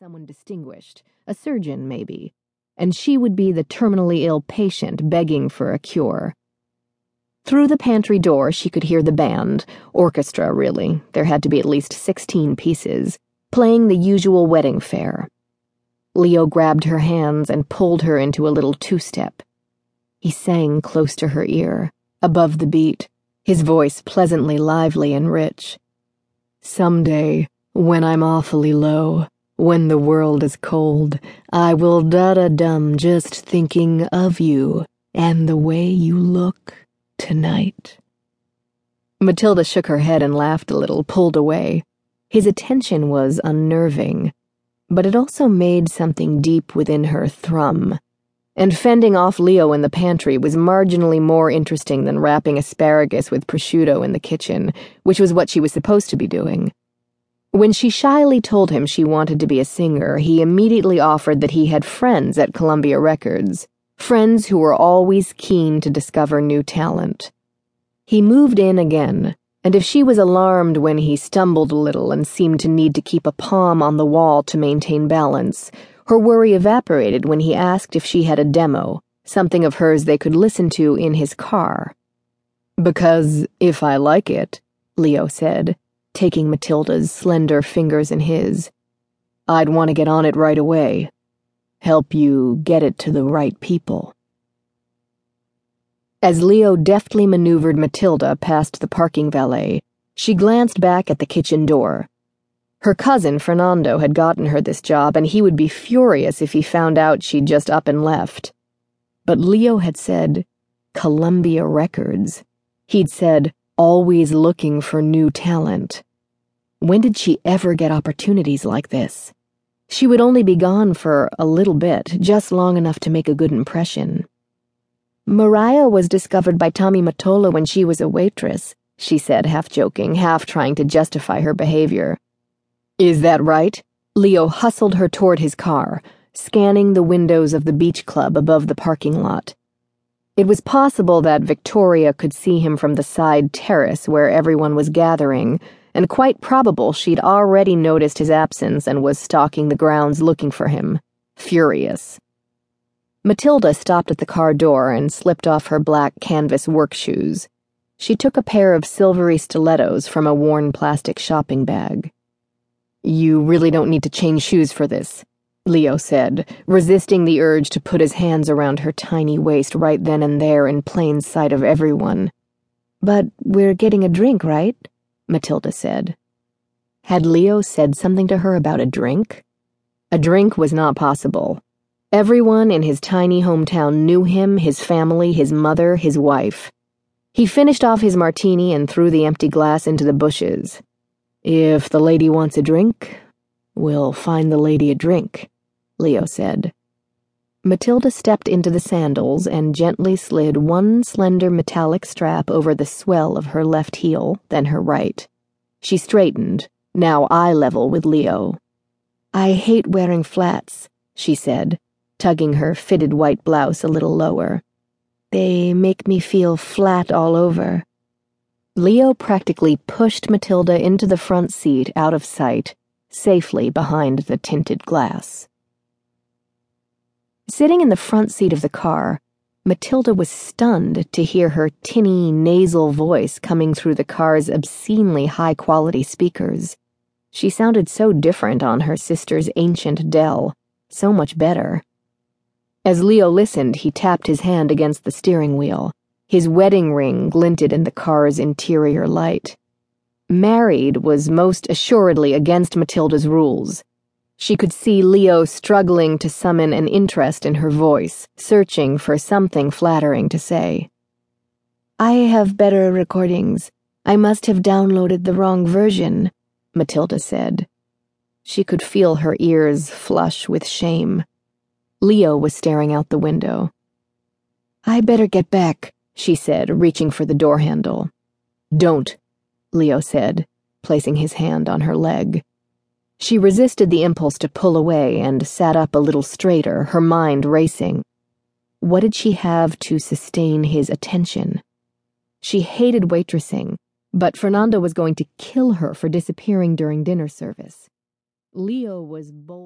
someone distinguished, a surgeon maybe, and she would be the terminally ill patient begging for a cure. Through the pantry door, she could hear the band, orchestra really, there had to be at least 16 pieces, playing the usual wedding fare. Leo grabbed her hands and pulled her into a little two step. He sang close to her ear, above the beat, his voice pleasantly lively and rich. Someday, when I'm awfully low, when the world is cold, I will da da dum just thinking of you and the way you look tonight. Matilda shook her head and laughed a little, pulled away. His attention was unnerving, but it also made something deep within her thrum. And fending off Leo in the pantry was marginally more interesting than wrapping asparagus with prosciutto in the kitchen, which was what she was supposed to be doing. When she shyly told him she wanted to be a singer, he immediately offered that he had friends at Columbia Records, friends who were always keen to discover new talent. He moved in again, and if she was alarmed when he stumbled a little and seemed to need to keep a palm on the wall to maintain balance, her worry evaporated when he asked if she had a demo, something of hers they could listen to in his car. Because if I like it, Leo said taking Matilda's slender fingers in his. I'd want to get on it right away. Help you get it to the right people. As Leo deftly maneuvered Matilda past the parking valet, she glanced back at the kitchen door. Her cousin, Fernando, had gotten her this job, and he would be furious if he found out she'd just up and left. But Leo had said, Columbia Records. He'd said, always looking for new talent. When did she ever get opportunities like this? She would only be gone for a little bit, just long enough to make a good impression. Mariah was discovered by Tommy Mottola when she was a waitress, she said, half joking, half trying to justify her behavior. Is that right? Leo hustled her toward his car, scanning the windows of the beach club above the parking lot. It was possible that Victoria could see him from the side terrace where everyone was gathering and quite probable she'd already noticed his absence and was stalking the grounds looking for him, furious. Matilda stopped at the car door and slipped off her black canvas work shoes. She took a pair of silvery stilettos from a worn plastic shopping bag. You really don't need to change shoes for this, Leo said, resisting the urge to put his hands around her tiny waist right then and there in plain sight of everyone. But we're getting a drink, right? Matilda said. Had Leo said something to her about a drink? A drink was not possible. Everyone in his tiny hometown knew him, his family, his mother, his wife. He finished off his martini and threw the empty glass into the bushes. If the lady wants a drink, we'll find the lady a drink, Leo said. Matilda stepped into the sandals and gently slid one slender metallic strap over the swell of her left heel, then her right. She straightened, now eye level with Leo. I hate wearing flats, she said, tugging her fitted white blouse a little lower. They make me feel flat all over. Leo practically pushed Matilda into the front seat out of sight, safely behind the tinted glass. Sitting in the front seat of the car, Matilda was stunned to hear her tinny, nasal voice coming through the car's obscenely high quality speakers. She sounded so different on her sister's ancient Dell, so much better. As Leo listened, he tapped his hand against the steering wheel. His wedding ring glinted in the car's interior light. Married was most assuredly against Matilda's rules. She could see Leo struggling to summon an interest in her voice, searching for something flattering to say. I have better recordings. I must have downloaded the wrong version, Matilda said. She could feel her ears flush with shame. Leo was staring out the window. I better get back, she said, reaching for the door handle. Don't, Leo said, placing his hand on her leg. She resisted the impulse to pull away and sat up a little straighter, her mind racing. What did she have to sustain his attention? She hated waitressing, but Fernando was going to kill her for disappearing during dinner service. Leo was bold.